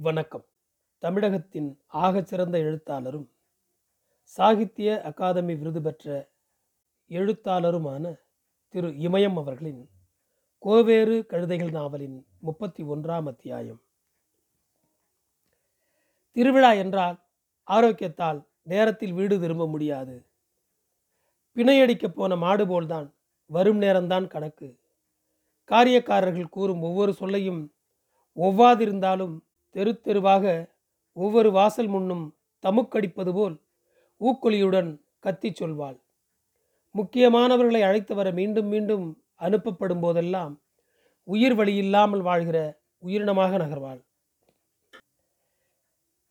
வணக்கம். தமிழகத்தின் ஆகச்சிறந்த எழுத்தாளரும் சாகித்ய அகாதமி விருது பெற்ற எழுத்தாளருமான திரு இமயம் அவர்களின் கோவேறு கழுதைகள் நாவலின் முப்பத்தி ஒன்றாம் அத்தியாயம். திருவிழா என்றால் ஆரோக்கியத்தால் நேரத்தில் வீடு திரும்ப முடியாது. பிணையடிக்கப் போன மாடு போல்தான் வரும் நேரம்தான் கணக்கு. காரியக்காரர்கள் கூறும் ஒவ்வொரு சொல்லையும் ஒவ்வாதிருந்தாலும் தெரு தெருவாக ஒவ்வொரு வாசல் முன்னும் தமுக்கடிப்பது போல் ஊக்கொலியுடன் கத்திச் சொல்வாள். முக்கியமானவர்களை அழைத்து வர மீண்டும் மீண்டும் அனுப்பப்படும் போதெல்லாம் உயிர் வழி இல்லாமல் வாழ்கிற உயிரினமாக நகர்வாள்.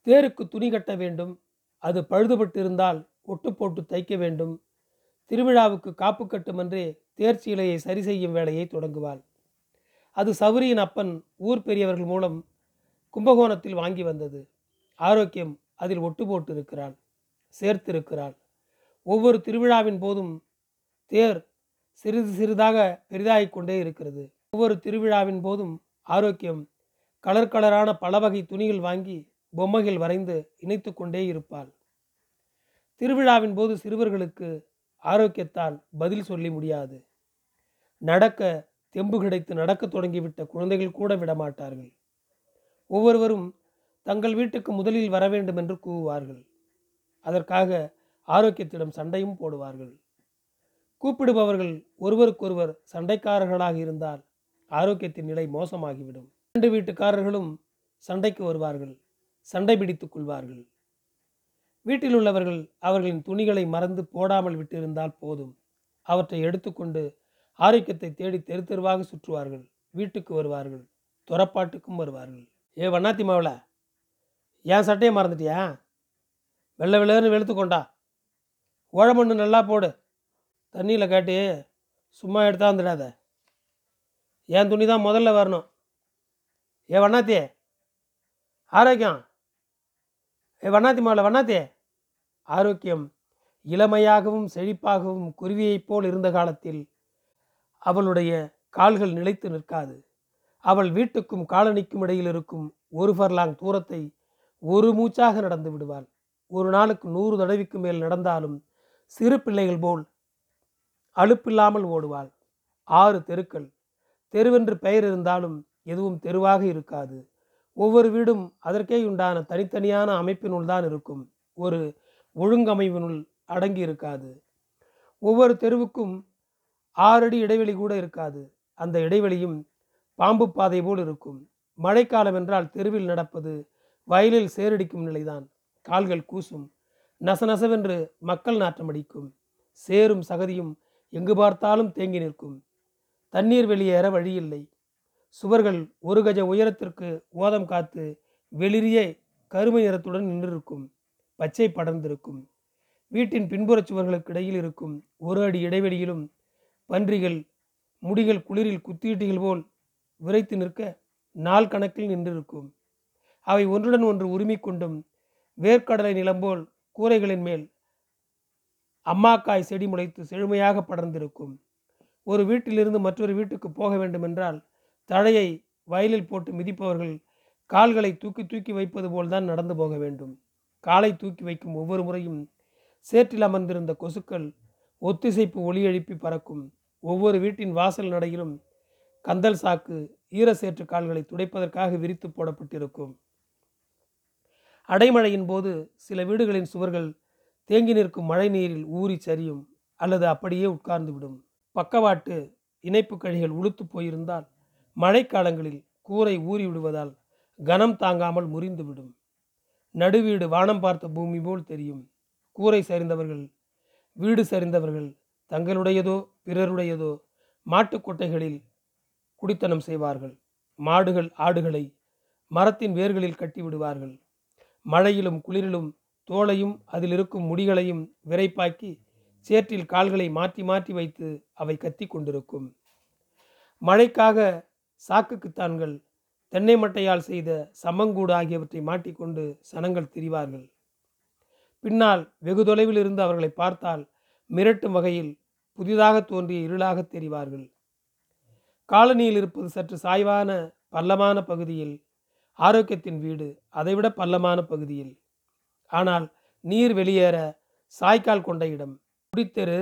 தேருக்கு துணி கட்ட வேண்டும் அது பழுதுபட்டு இருந்தால் ஒட்டு போட்டு தைக்க வேண்டும் திருவிழாவுக்கு காப்பு கட்டுமென்றே தேர்ச்சியிலையை சரி செய்யும் வேலையை தொடங்குவாள். அது சௌரியின் அப்பன் ஊர் பெரியவர்கள் மூலம் கும்பகோணத்தில் வாங்கி வந்தது. ஆரோக்கியம் அதில் ஒட்டு போட்டு இருக்கிறாள் சேர்த்திருக்கிறாள். ஒவ்வொரு திருவிழாவின் போதும் தேர் சிறிது சிறிதாக பெரிதாகிக் கொண்டே இருக்கிறது. ஒவ்வொரு திருவிழாவின் போதும் ஆரோக்கியம் கலர் கலரான பல வகை துணிகள் வாங்கி பொம்மைகள் வரைந்து இணைத்து கொண்டே இருப்பாள். திருவிழாவின் போது சிறுவர்களுக்கு ஆரோக்கியத்தால் பதில் சொல்லி முடியாது. நடக்க தெம்பு கிடைத்து நடக்கத் தொடங்கிவிட்ட குழந்தைகள் கூட விடமாட்டார்கள். ஒவ்வொருவரும் தங்கள் வீட்டுக்கு முதலில் வர வேண்டும் என்று கூவுவார்கள். அதற்காக ஆரோக்கியத்திடம் சண்டையும் போடுவார்கள். கூப்பிடுபவர்கள் ஒருவருக்கொருவர் சண்டைக்காரர்களாக இருந்தால் ஆரோக்கியத்தின் நிலை மோசமாகிவிடும். இரண்டு வீட்டுக்காரர்களும் சண்டைக்கு வருவார்கள் சண்டை பிடித்துக் கொள்வார்கள். வீட்டில் உள்ளவர்கள் அவர்களின் துணிகளை மறந்து போடாமல் விட்டிருந்தால் போதும். அவற்றை எடுத்துக்கொண்டு ஆரோக்கியத்தை தேடி தெரு தெருவாக சுற்றுவார்கள் வீட்டுக்கு வருவார்கள் துறப்பாட்டுக்கும் வருவார்கள். ஏ வண்ணாத்தி மாவில் ஏன் சட்டையை மறந்துட்டியா? வெள்ளை வெள்ளைன்னு வெளுத்து கொண்டா. ஓழமண்ணு நல்லா போடு. தண்ணியில் காட்டி சும்மா எடுத்தா வந்துடாத. என் துணி தான் முதல்ல வரணும்? ஏ வண்ணாத்தி ஆரோக்கியம்? ஏ வண்ணாத்தி மாவில் வண்ணாத்தி. ஆரோக்கியம் இளமையாகவும் செழிப்பாகவும் குருவியைப் போல் இருந்த காலத்தில் அவளுடைய கால்கள் நிலைத்து நிற்காது. அவள் வீட்டுக்கும் காலனிக்கும் இடையில் இருக்கும் ஒரு ஃபர்லாங் தூரத்தை ஒரு மூச்சாக நடந்து விடுவாள். ஒரு நாளுக்கு நூறு தடவைக்கு மேல் நடந்தாலும் சிறு பிள்ளைகள் போல் அலுப்பில்லாமல் ஓடுவாள். ஆறு தெருக்கள். தெருவென்று பெயர் இருந்தாலும் எதுவும் தெருவாக இருக்காது. ஒவ்வொரு வீடும் அதற்கே உண்டான தனித்தனியான அமைப்பினுள் தான் இருக்கும். ஒரு ஒழுங்கமைவினுள் அடங்கி இருக்காது. ஒவ்வொரு தெருவுக்கும் ஆறடி இடைவெளி கூட இருக்காது. அந்த இடைவெளியும் பாம்பு பாதை போல் இருக்கும். மழைக்காலம் என்றால் தெருவில் நடப்பது வயலில் சேரடிக்கும் நிலைதான். கால்கள் கூசும். நசநசவென்று மக்கள் நாற்றம் அடிக்கும். சேரும் சகதியும் எங்கு பார்த்தாலும் தேங்கி நிற்கும். தண்ணீர் வெளியேற வழியில்லை. சுவர்கள் ஒரு கஜ உயரத்திற்கு ஓதம் காத்து வெளிரிய கருமை நிறத்துடன் நின்றிருக்கும். பச்சை படர்ந்திருக்கும். வீட்டின் பின்புறச் சுவர்களுக்கு இடையில் இருக்கும் ஒரு அடி இடைவெளியிலும் பன்றிகள் முடிகள் குளிரில் குத்தீட்டிகள் போல் விரைத்து நிற்க நாள் கணக்கில் நின்றிருக்கும். அவை ஒன்றுடன் ஒன்று உரிமை கொண்டும் வேர்க்கடலை நிலம்போல் கூரைகளின் மேல் அம்மாக்காய் செடி முளைத்து செழுமையாக படர்ந்திருக்கும். ஒரு வீட்டிலிருந்து மற்றொரு வீட்டுக்கு போக வேண்டுமென்றால் தழையை வயலில் போட்டு மிதிப்பவர்கள் கால்களை தூக்கி தூக்கி வைப்பது போல்தான் நடந்து போக வேண்டும். காலை தூக்கி வைக்கும் ஒவ்வொரு முறையும் சேற்றில் அமர்ந்திருந்த கொசுக்கள் ஒத்திசைப்பு ஒளி எழுப்பி பறக்கும். ஒவ்வொரு வீட்டின் வாசல் நடையிலும் கந்தல் சாக்கு ஈரசேற்று கால்களை துடைப்பதற்காக விரித்து போடப்பட்டிருக்கும். அடைமழையின் போது சில வீடுகளின் சுவர்கள் தேங்கி நிற்கும் மழை நீரில் ஊறி சரியும் அல்லது அப்படியே உட்கார்ந்து விடும். பக்கவாட்டு இணைப்பு கழிகள் உளுத்து போயிருந்தால் மழைக்காலங்களில் கூரை ஊறி விடுவதால் கனம் தாங்காமல் முறிந்துவிடும் நடுவீடு வானம் பார்த்த பூமி போல் தெரியும். கூரை சரிந்தவர்கள் வீடு சரிந்தவர்கள் தங்களுடையதோ பிறருடையதோ மாட்டுக்கொட்டைகளில் குடித்தனம் செய்வார்கள். மாடுகள் ஆடுகளை மரத்தின் வேர்களில் கட்டி விடுவார்கள் மழையிலும் குளிரிலும் தோலையும் அதில் இருக்கும் முடிகளையும் விரைப்பாக்கி சேற்றில் கால்களை மாற்றி மாற்றி வைத்து அவை கத்தி கொண்டிருக்கும். மழைக்காக சாக்குக்குத்தான்கள் தென்னை மட்டையால் செய்த சமங்கூடு ஆகியவற்றை மாட்டிக்கொண்டு சனங்கள் திரிவார்கள். பின்னால் வெகு தொலைவில் இருந்து அவர்களை பார்த்தால் மிரட்டும் வகையில் புதிதாக தோன்றிய இருளாக தெரிவார்கள். காலனியில் இருப்பது சற்று சாய்வான பள்ளமான பகுதியில். ஆரோக்கியத்தின் வீடு அதைவிட பள்ளமான பகுதியில். ஆனால் நீர் வெளியேற சாய்க்கால் கொண்ட இடம். குடித்தெரு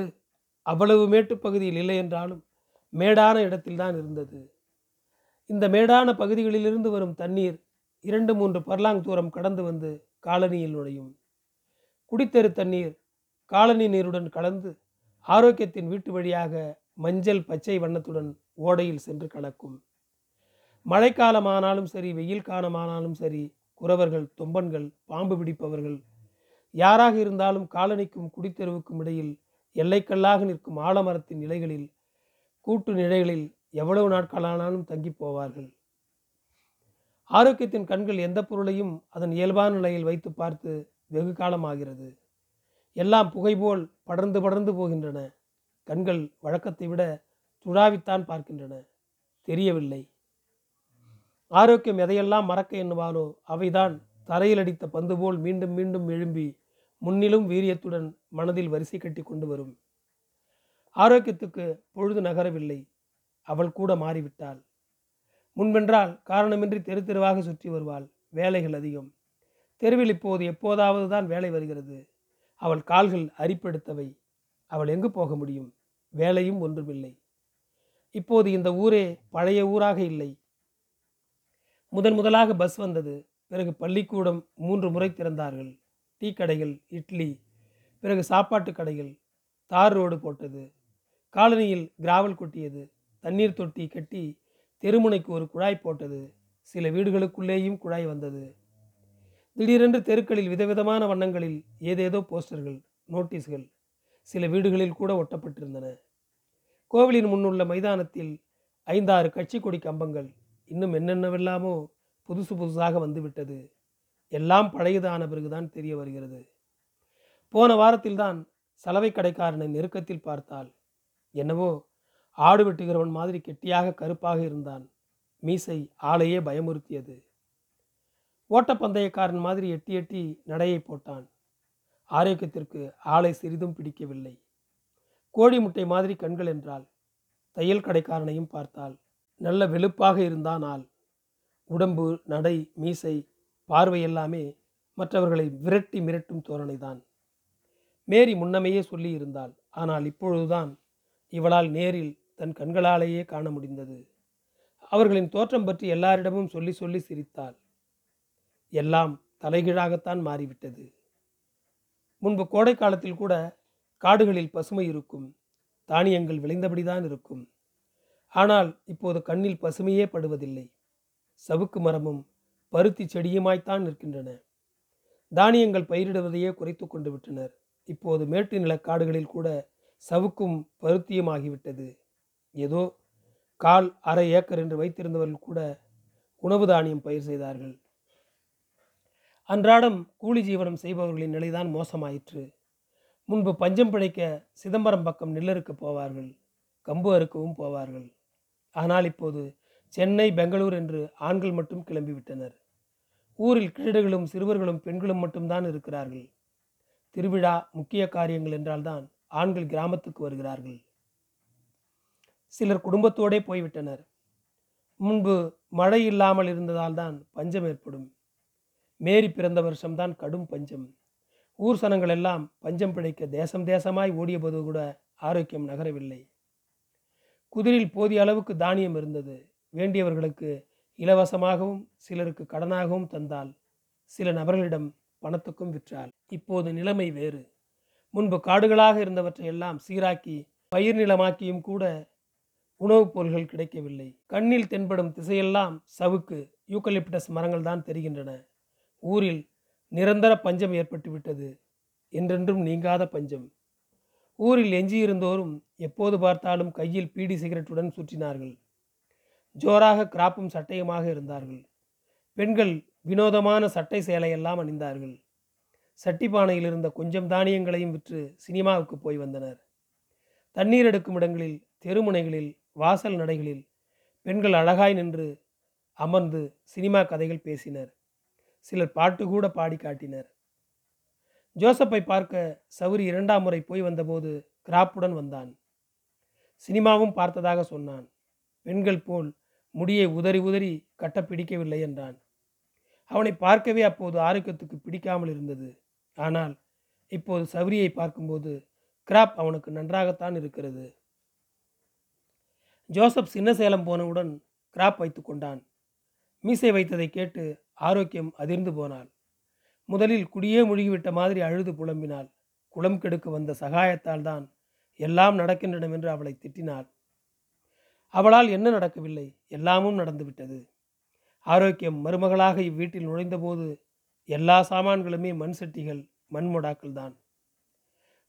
அவ்வளவு மேட்டு பகுதியில் இல்லை என்றாலும் மேடான இடத்தில்தான் இருந்தது. இந்த மேடான பகுதிகளிலிருந்து வரும் தண்ணீர் இரண்டு மூன்று பர்லாங் தூரம் கடந்து வந்து காலனியில் நுழையும். குடித்தெரு தண்ணீர் காலனி நீருடன் கலந்து ஆரோக்கியத்தின் வீட்டு வழியாக மஞ்சள் பச்சை வண்ணத்துடன் ஓடையில் சென்று கலக்கும். மழைக்காலமானாலும் சரி வெயில் காலமானாலும் சரி குறவர்கள் தொம்பன்கள் பாம்பு பிடிப்பவர்கள் யாராக இருந்தாலும் காலனிக்கும் குடித்தெருவுக்கும் இடையில் எல்லைக்கல்லாக நிற்கும் ஆலமரத்தின் நிலைகளில் கூட்டு நிலைகளில் எவ்வளவு நாட்களானாலும் தங்கி போவார்கள். ஆரோக்கியத்தின் கண்கள் எந்த பொருளையும் அதன் இயல்பான நிலையில் வைத்து பார்த்து வெகு காலமாகிறது. எல்லாம் புகைபோல் படர்ந்து படர்ந்து போகின்றன. கண்கள் வழக்கத்தை விட துழாவித்தான் பார்க்கின்றன. தெரியவில்லை. ஆரோக்கியம் எதையெல்லாம் மறக்க எண்ணுவானோ அவைதான் தரையில் அடித்த பந்து போல் மீண்டும் மீண்டும் எழும்பி முன்னிலும் வீரியத்துடன் மனதில் வரிசை கட்டி கொண்டு வரும். ஆரோக்கியத்துக்கு பொழுது நகரவில்லை. அவள் கூட மாறிவிட்டாள். முன்பென்றால் காரணமின்றி தெரு தெருவாக சுற்றி வருவாள். வேலைகள் அதிகம். தெருவில் இப்போது எப்போதாவது தான் வேலை வருகிறது. அவள் கால்கள் அரிப்பெடுத்தவை. அவள் எங்கு போக முடியும்? வேலையும் ஒன்றுமில்லை இப்போது இந்த ஊரே பழைய ஊராக இல்லை. முதன் முதலாக பஸ் வந்தது. பிறகு பள்ளிக்கூடம் மூன்று முறை திறந்தார்கள். டீ கடைகள் இட்லி பிறகு சாப்பாட்டு கடைகள் தார் ரோடு போட்டது. காலனியில் கிராவல் கொட்டியது. தண்ணீர் தொட்டி கட்டி தெருமுனைக்கு ஒரு குழாய் போட்டது. சில வீடுகளுக்குள்ளேயும் குழாய் வந்தது. திடீரென்று தெருக்களில் விதவிதமான வண்ணங்களில் ஏதேதோ போஸ்டர்கள் நோட்டீஸ்கள் சில வீடுகளில் கூட ஒட்டப்பட்டிருந்தன. கோவிலின் முன்னுள்ள மைதானத்தில் ஐந்தாறு கட்சி கொடி கம்பங்கள் இன்னும் என்னென்னவெல்லாமோ புதுசு புதுசாக வந்துவிட்டது. எல்லாம் பழையதான பிறகுதான் தெரிய வருகிறது. போன வாரத்தில்தான் சலவை கடைக்காரனை நெருக்கத்தில் பார்த்தால் என்னவோ ஆடு வெட்டுகிறவன் மாதிரி கெட்டியாக கருப்பாக இருந்தான். மீசை ஆளையே பயமுறுத்தியது. ஓட்டப்பந்தயக்காரன் மாதிரி எட்டி எட்டி நடையை போட்டான். ஆரோக்கியத்திற்கு ஆளை சிறிதும் பிடிக்கவில்லை. கோழி முட்டை மாதிரி கண்கள் என்றால் தையல் கடைக்காரனையும் பார்த்தால் நல்ல வெளுப்பாக இருந்தான் ஆள் உடம்பு நடை மீசை பார்வை எல்லாமே மற்றவர்களை விரட்டி மிரட்டும் தோரணைதான். மேரி முன்னமையே சொல்லியிருந்தாள். ஆனால் இப்பொழுதுதான் இவளால் நேரில் தன் கண்களாலேயே காண முடிந்தது. அவர்களின் தோற்றம் பற்றி எல்லாரிடமும் சொல்லி சொல்லி சிரித்தாள். எல்லாம் தலைகீழாகத்தான் மாறிவிட்டது. முன்பு கோடை காலத்தில் கூட காடுகளில் பசுமை இருக்கும் தானியங்கள் விளைந்தபடிதான் இருக்கும். ஆனால் இப்போது கண்ணில் பசுமையே படுவதில்லை. சவுக்கு மரமும் பருத்தி செடியுமாய்த்தான் நிற்கின்றன. தானியங்கள் பயிரிடுவதையே குறைத்து கொண்டு விட்டனர். இப்போது மேட்டு நிலக்காடுகளில் கூட சவுக்கும் பருத்தியும் ஆகிவிட்டது. ஏதோ கால் அரை ஏக்கர் என்று வைத்திருந்தவர்கள் கூட உணவு தானியம் பயிர் செய்தார்கள். அன்றாடம் கூலி ஜீவனம் செய்பவர்களின் நிலைதான் மோசமாயிற்று. முன்பு பஞ்சம் பிழைக்க சிதம்பரம் பக்கம் நெல்லறுக்க போவார்கள் கம்பு அறுக்கவும் போவார்கள். ஆனால் இப்போது சென்னை பெங்களூர் என்று ஆண்கள் மட்டும் கிளம்பிவிட்டனர். ஊரில் கிழடுகளும் சிறுவர்களும் பெண்களும் மட்டும்தான் இருக்கிறார்கள். திருவிழா முக்கிய காரியங்கள் என்றால்தான் ஆண்கள் கிராமத்துக்கு வருகிறார்கள். சிலர் குடும்பத்தோடே போய்விட்டனர். முன்பு மழை இல்லாமல் இருந்ததால் தான் பஞ்சம் ஏற்படும். மேரி பிறந்த வருஷம்தான் கடும் பஞ்சம். ஊர் சனங்கள் எல்லாம் பஞ்சம் பிழைக்க தேசம் தேசமாய் ஓடியபோது கூட ஆரோக்கியம் நகரவில்லை. குதிரில் போதிய அளவுக்கு தானியம் இருந்தது. வேண்டியவர்களுக்கு இலவசமாகவும் சிலருக்கு கடனாகவும் தந்தால் சில நபர்களிடம் பணத்துக்கும் விற்றாள். இப்போது நிலைமை வேறு. முன்பு காடுகளாக இருந்தவற்றை எல்லாம் சீராக்கி பயிர் நிலமாக்கியும் கூட உணவுப் பொருள்கள் கிடைக்கவில்லை. கண்ணில் தென்படும் திசையெல்லாம் சவுக்கு யூக்கலிப்டஸ் மரங்கள் தான் தெரிகின்றன. ஊரில் நிரந்தர பஞ்சம் ஏற்பட்டுவிட்டது. என்றென்றும் நீங்காத பஞ்சம். ஊரில் எஞ்சியிருந்தோரும் எப்போது பார்த்தாலும் கையில் பீடி சிகரெட்டுடன் சுற்றினார்கள். ஜோராக கிராப்பும் சட்டையுமாக இருந்தார்கள். பெண்கள் வினோதமான சட்டை சேலையெல்லாம் அணிந்தார்கள். சட்டிப்பானையில் இருந்த கொஞ்சம் தானியங்களையும் விற்று சினிமாவுக்கு போய் வந்தனர். தண்ணீர் எடுக்கும் இடங்களில் தெருமுனைகளில் வாசல் நடைகளில் பெண்கள் அழகாய் நின்று அமர்ந்து சினிமா கதைகள் பேசினர். சிலர் பாட்டு கூட பாடி காட்டினர். ஜோசப்பை பார்க்க சவுரி இரண்டாம் முறை போய் வந்தபோது கிராப்புடன் வந்தான். சினிமாவும் பார்த்ததாக சொன்னான். பெண்கள் போல் முடியை உதறி உதறி கட்ட பிடிக்கவில்லை என்றான். அவனை பார்க்கவே அப்போது ஆரோக்கியத்துக்கு பிடிக்காமல் இருந்தது. ஆனால் இப்போது சவுரியை பார்க்கும்போது கிராப் அவனுக்கு நன்றாகத்தான் இருக்கிறது. ஜோசப் சின்ன சேலம் போனவுடன் கிராப் வைத்து கொண்டான். மீசை வைத்ததை கேட்டு ஆரோக்கியம் அதிர்ந்து போனாள். முதலில் குடியே முழுகிவிட்ட மாதிரி அழுது புலம்பினாள். குளம் கெடுக்க வந்த சகாயத்தால் தான் எல்லாம் நடக்கின்றன என்று அவளை திட்டினாள். அவளால் என்ன நடக்கவில்லை? எல்லாமும் நடந்துவிட்டது. ஆரோக்கியம் மருமகளாக இவ்வீட்டில் நுழைந்தபோது எல்லா சாமான்களுமே மண் சட்டிகள் மண்முடாக்கள் தான்.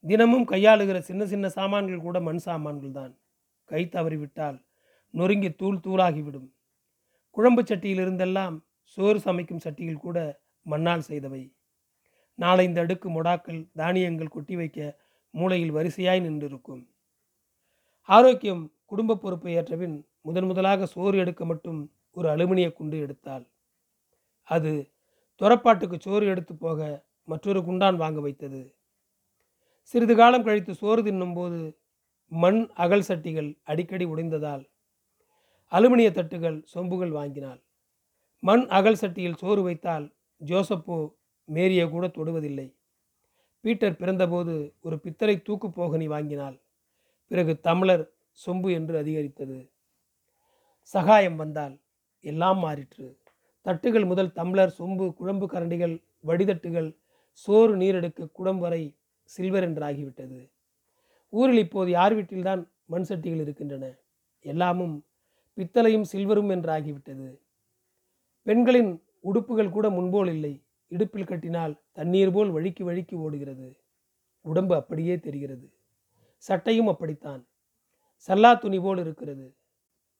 தினமும் கையாளுகிற சின்ன சின்ன சாமான்கள் கூட மண் சாமான்கள் தான். கை தவறிவிட்டால் நொறுங்கி தூள் தூளாகிவிடும். குழம்பு சட்டியிலிருந்தெல்லாம் சோறு சமைக்கும் சட்டியில் கூட மண்ணால் செய்தவை. நாளைந்து அடுக்கு மொடாக்கள் தானியங்கள் கொட்டி வைக்க மூளையில் வரிசையாய் நின்றிருக்கும். ஆரோக்கியம் குடும்ப பொறுப்பை ஏற்றபின் முதன் முதலாக சோறு எடுக்க மட்டும் ஒரு அலுமினிய குண்டு எடுத்தாள். அது துறப்பாட்டுக்கு சோறு எடுத்து போக மற்றொரு குண்டான் வாங்க வைத்தது. சிறிது காலம் கழித்து சோறு தின்னும்போது மண் அகல் சட்டிகள் அடிக்கடி உடைந்ததால் அலுமினிய தட்டுகள் சொம்புகள் வாங்கினாள். மண் அகல் சட்டியில் சோறு வைத்தால் ஜோசப்போ மேரியை கூட தொடுவதில்லை. பீட்டர் பிறந்தபோது ஒரு பித்தளை தூக்கு போகனி வாங்கினாள். பிறகு தமிழர் சொம்பு என்று அதிகரித்தது. சகாயம் வந்தால் எல்லாம் மாறிற்று. தட்டுகள் முதல் தம்ளர் சொம்பு குழம்பு கரண்டிகள் வடிதட்டுகள் சோறு நீரெடுக்க குடம் வரை சில்வர் என்றாகிவிட்டது. ஊரில் இப்போது யார் வீட்டில்தான் மண் சட்டிகள் இருக்கின்றன? எல்லாமும் பித்தளையும் சில்வரும் என்றாகிவிட்டது. பெண்களின் உடுப்புகள் கூட முன்போல் இல்லை. இடுப்பில் கட்டினால் தண்ணீர் போல் வழுக்கி வழுக்கி ஓடுகிறது. உடம்பு அப்படியே தெரிகிறது. சட்டையும் அப்படித்தான். சல்லா துணி போல் இருக்கிறது.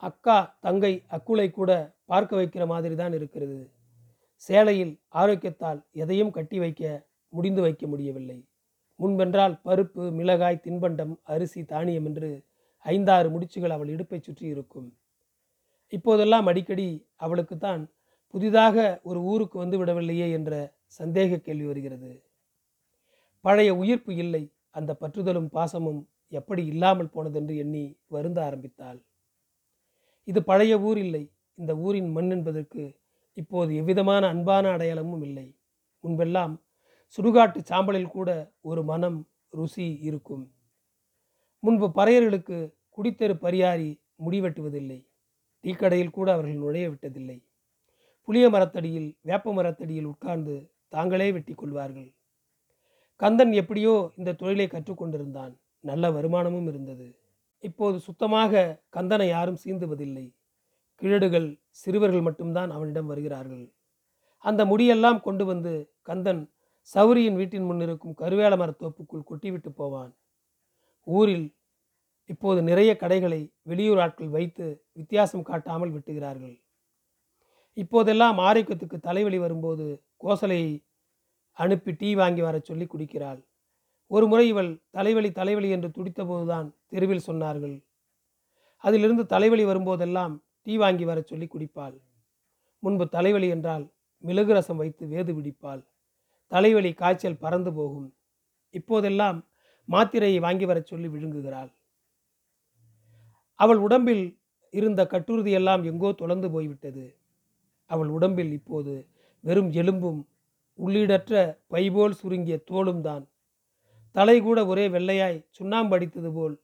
அக்கா தங்கை அக்குளை கூட பார்க்க வைக்கிற மாதிரி தான் இருக்கிறது. சேலையில் ஆரோக்கியத்தால் எதையும் கட்டி வைக்க முடிந்து வைக்க முடியவில்லை. முன்பென்றால் பருப்பு மிளகாய் தின்பண்டம் அரிசி தானியம் என்று ஐந்தாறு முடிச்சுகள் அவள் இடுப்பை சுற்றி இருக்கும். இப்போதெல்லாம் அடிக்கடி அவளுக்குத்தான் புதிதாக ஒரு ஊருக்கு வந்து விடவில்லையே என்ற சந்தேக கேள்வி வருகிறது. பழைய உயிர்ப்பு இல்லை அந்த பற்றுதலும் பாசமும் எப்படி இல்லாமல் போனதென்று எண்ணி வருந்த ஆரம்பித்தாள். இது பழைய ஊர் இல்லை இந்த ஊரின் மண் என்பதற்கு இப்போது எவ்விதமான அன்பான அடையாளமும் இல்லை. முன்பெல்லாம் சுடுகாட்டு சாம்பலில் கூட ஒரு மனம் ருசி இருக்கும். முன்பு பறையர்களுக்கு குடித்தெரு பரியாரி முடிவெட்டுவதில்லை டீக்கடையில் கூட அவர்கள் நுழைய விட்டதில்லை. புளிய மரத்தடியில் வேப்ப மரத்தடியில் உட்கார்ந்து தாங்களே வெட்டி கொள்வார்கள். கந்தன் எப்படியோ இந்த தொழிலை கற்றுக்கொண்டிருந்தான் நல்ல வருமானமும் இருந்தது. இப்போது சுத்தமாக கந்தனை யாரும் சீந்துவதில்லை. கிழடுகள் சிறுவர்கள் மட்டும்தான் அவனிடம் வருகிறார்கள். அந்த முடியெல்லாம் கொண்டு வந்து கந்தன் சௌரியின் வீட்டின் முன் இருக்கும் கருவேல மரத்தோப்புக்குள் கொட்டிவிட்டு போவான். ஊரில் இப்போது நிறைய கடைகளை வெளியூர் ஆட்கள் வைத்து வித்தியாசம் காட்டாமல் விட்டுகிறார்கள். இப்போதெல்லாம் ஆரோக்கியத்துக்கு தலைவலி வரும்போது கோசலையை அனுப்பி டீ வாங்கி வரச் சொல்லி குடிக்கிறாள். ஒரு முறை இவள் தலைவலி தலைவலி என்று துடித்தபோதுதான் தெருவில் சொன்னார்கள். அதிலிருந்து தலைவலி வரும்போதெல்லாம் டீ வாங்கி வரச் சொல்லி குடிப்பாள். முன்பு தலைவலி என்றால் மிளகு ரசம் வைத்து வேது பிடிப்பாள். தலைவலி காய்ச்சல் பறந்து போகும். இப்போதெல்லாம் மாத்திரையை வாங்கி வரச் சொல்லி விழுங்குகிறாள். அவள் உடம்பில் இருந்த கட்டுறுதியெல்லாம் எங்கோ தொலைந்து போய்விட்டது. அவள் உடம்பில் இப்போது வெறும் எலும்பும் உள்ளீடற்ற பைபோல் சுருங்கிய தோளும் தான். தலை கூட ஒரே வெள்ளையாய் சுண்ணாம்பு அடித்தது போல்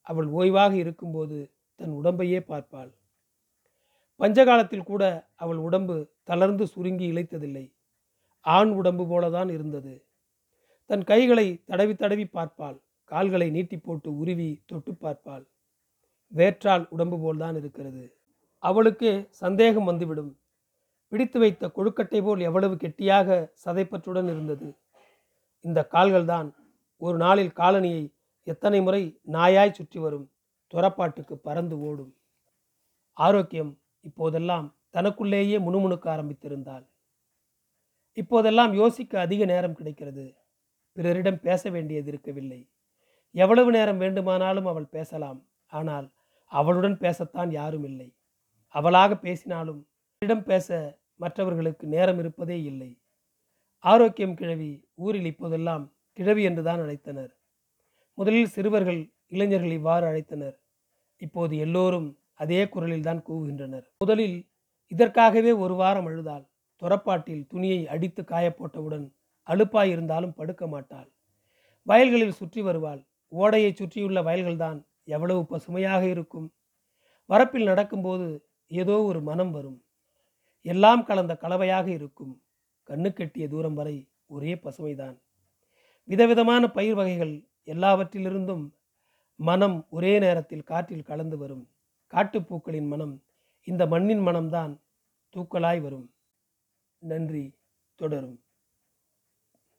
அவள் ஓய்வாக இருக்கும்போது தன் உடம்பையே பார்ப்பாள். பஞ்சகாலத்தில் கூட அவள் உடம்பு தளர்ந்து சுருங்கி இழைத்ததில்லை. ஆண் உடம்பு போலதான் இருந்தது. தன் கைகளை தடவி தடவி பார்ப்பாள். கால்களை நீட்டி போட்டு உருவி தொட்டு பார்ப்பாள். வேற்றால் உடம்பு போல்தான் இருக்கிறது. அவளுக்கே சந்தேகம் வந்துவிடும். பிடித்து வைத்த கொழுக்கட்டை போல் எவ்வளவு கெட்டியாக சதைப்பற்றுடன் இருந்தது. இந்த கால்கள்தான் ஒரு நாளில் காலனியை எத்தனை முறை நாயாய் சுற்றி வரும் துறப்பாட்டுக்கு பறந்து ஓடும். ஆரோக்கியம் இப்போதெல்லாம் தனக்குள்ளேயே முணுமுணுக்க ஆரம்பித்திருந்தாள். இப்போதெல்லாம் யோசிக்க அதிக நேரம் கிடைக்கிறது. பிறரிடம் பேச வேண்டியது இருக்கவில்லை. எவ்வளவு நேரம் வேண்டுமானாலும் அவள் பேசலாம். ஆனால் அவளுடன் பேசத்தான் யாரும் இல்லை. அவளாக பேசினாலும் இடம் பேச மற்றவர்களுக்கு நேரம் இருப்பதே இல்லை. ஆரோக்கியம் கிழவி ஊரில் இப்போதெல்லாம் கிழவி என்றுதான் அழைத்தனர். முதலில் சிறுவர்கள் இளைஞர்கள் இவ்வாறு அழைத்தனர். இப்போது எல்லோரும் அதே குரலில் தான் கூவுகின்றனர். முதலில் இதற்காகவே ஒரு வாரம் அழுதாள். துறப்பாட்டில் துணியை அடித்து காயப்போட்டவுடன் அலுப்பாய் இருந்தாலும் படுக்க மாட்டாள். வயல்களில் சுற்றி வருவாள். ஓடையை சுற்றியுள்ள வயல்கள்தான் எவ்வளவு பசுமையாக இருக்கும். வரப்பில் நடக்கும்போது ஏதோ ஒரு மனம் வரும். எல்லாம் கலந்த கலவையாக இருக்கும். கண்ணு கெட்டிய தூரம் வரை ஒரே பசுமைதான். விதவிதமான பயிர் வகைகள் எல்லாவற்றிலிருந்தும் மனம் ஒரே நேரத்தில் காற்றில் கலந்து வரும். காட்டுப்பூக்களின் மனம் இந்த மண்ணின் மனம்தான் தூக்கலாய் வரும். நன்றி. தொடரும்.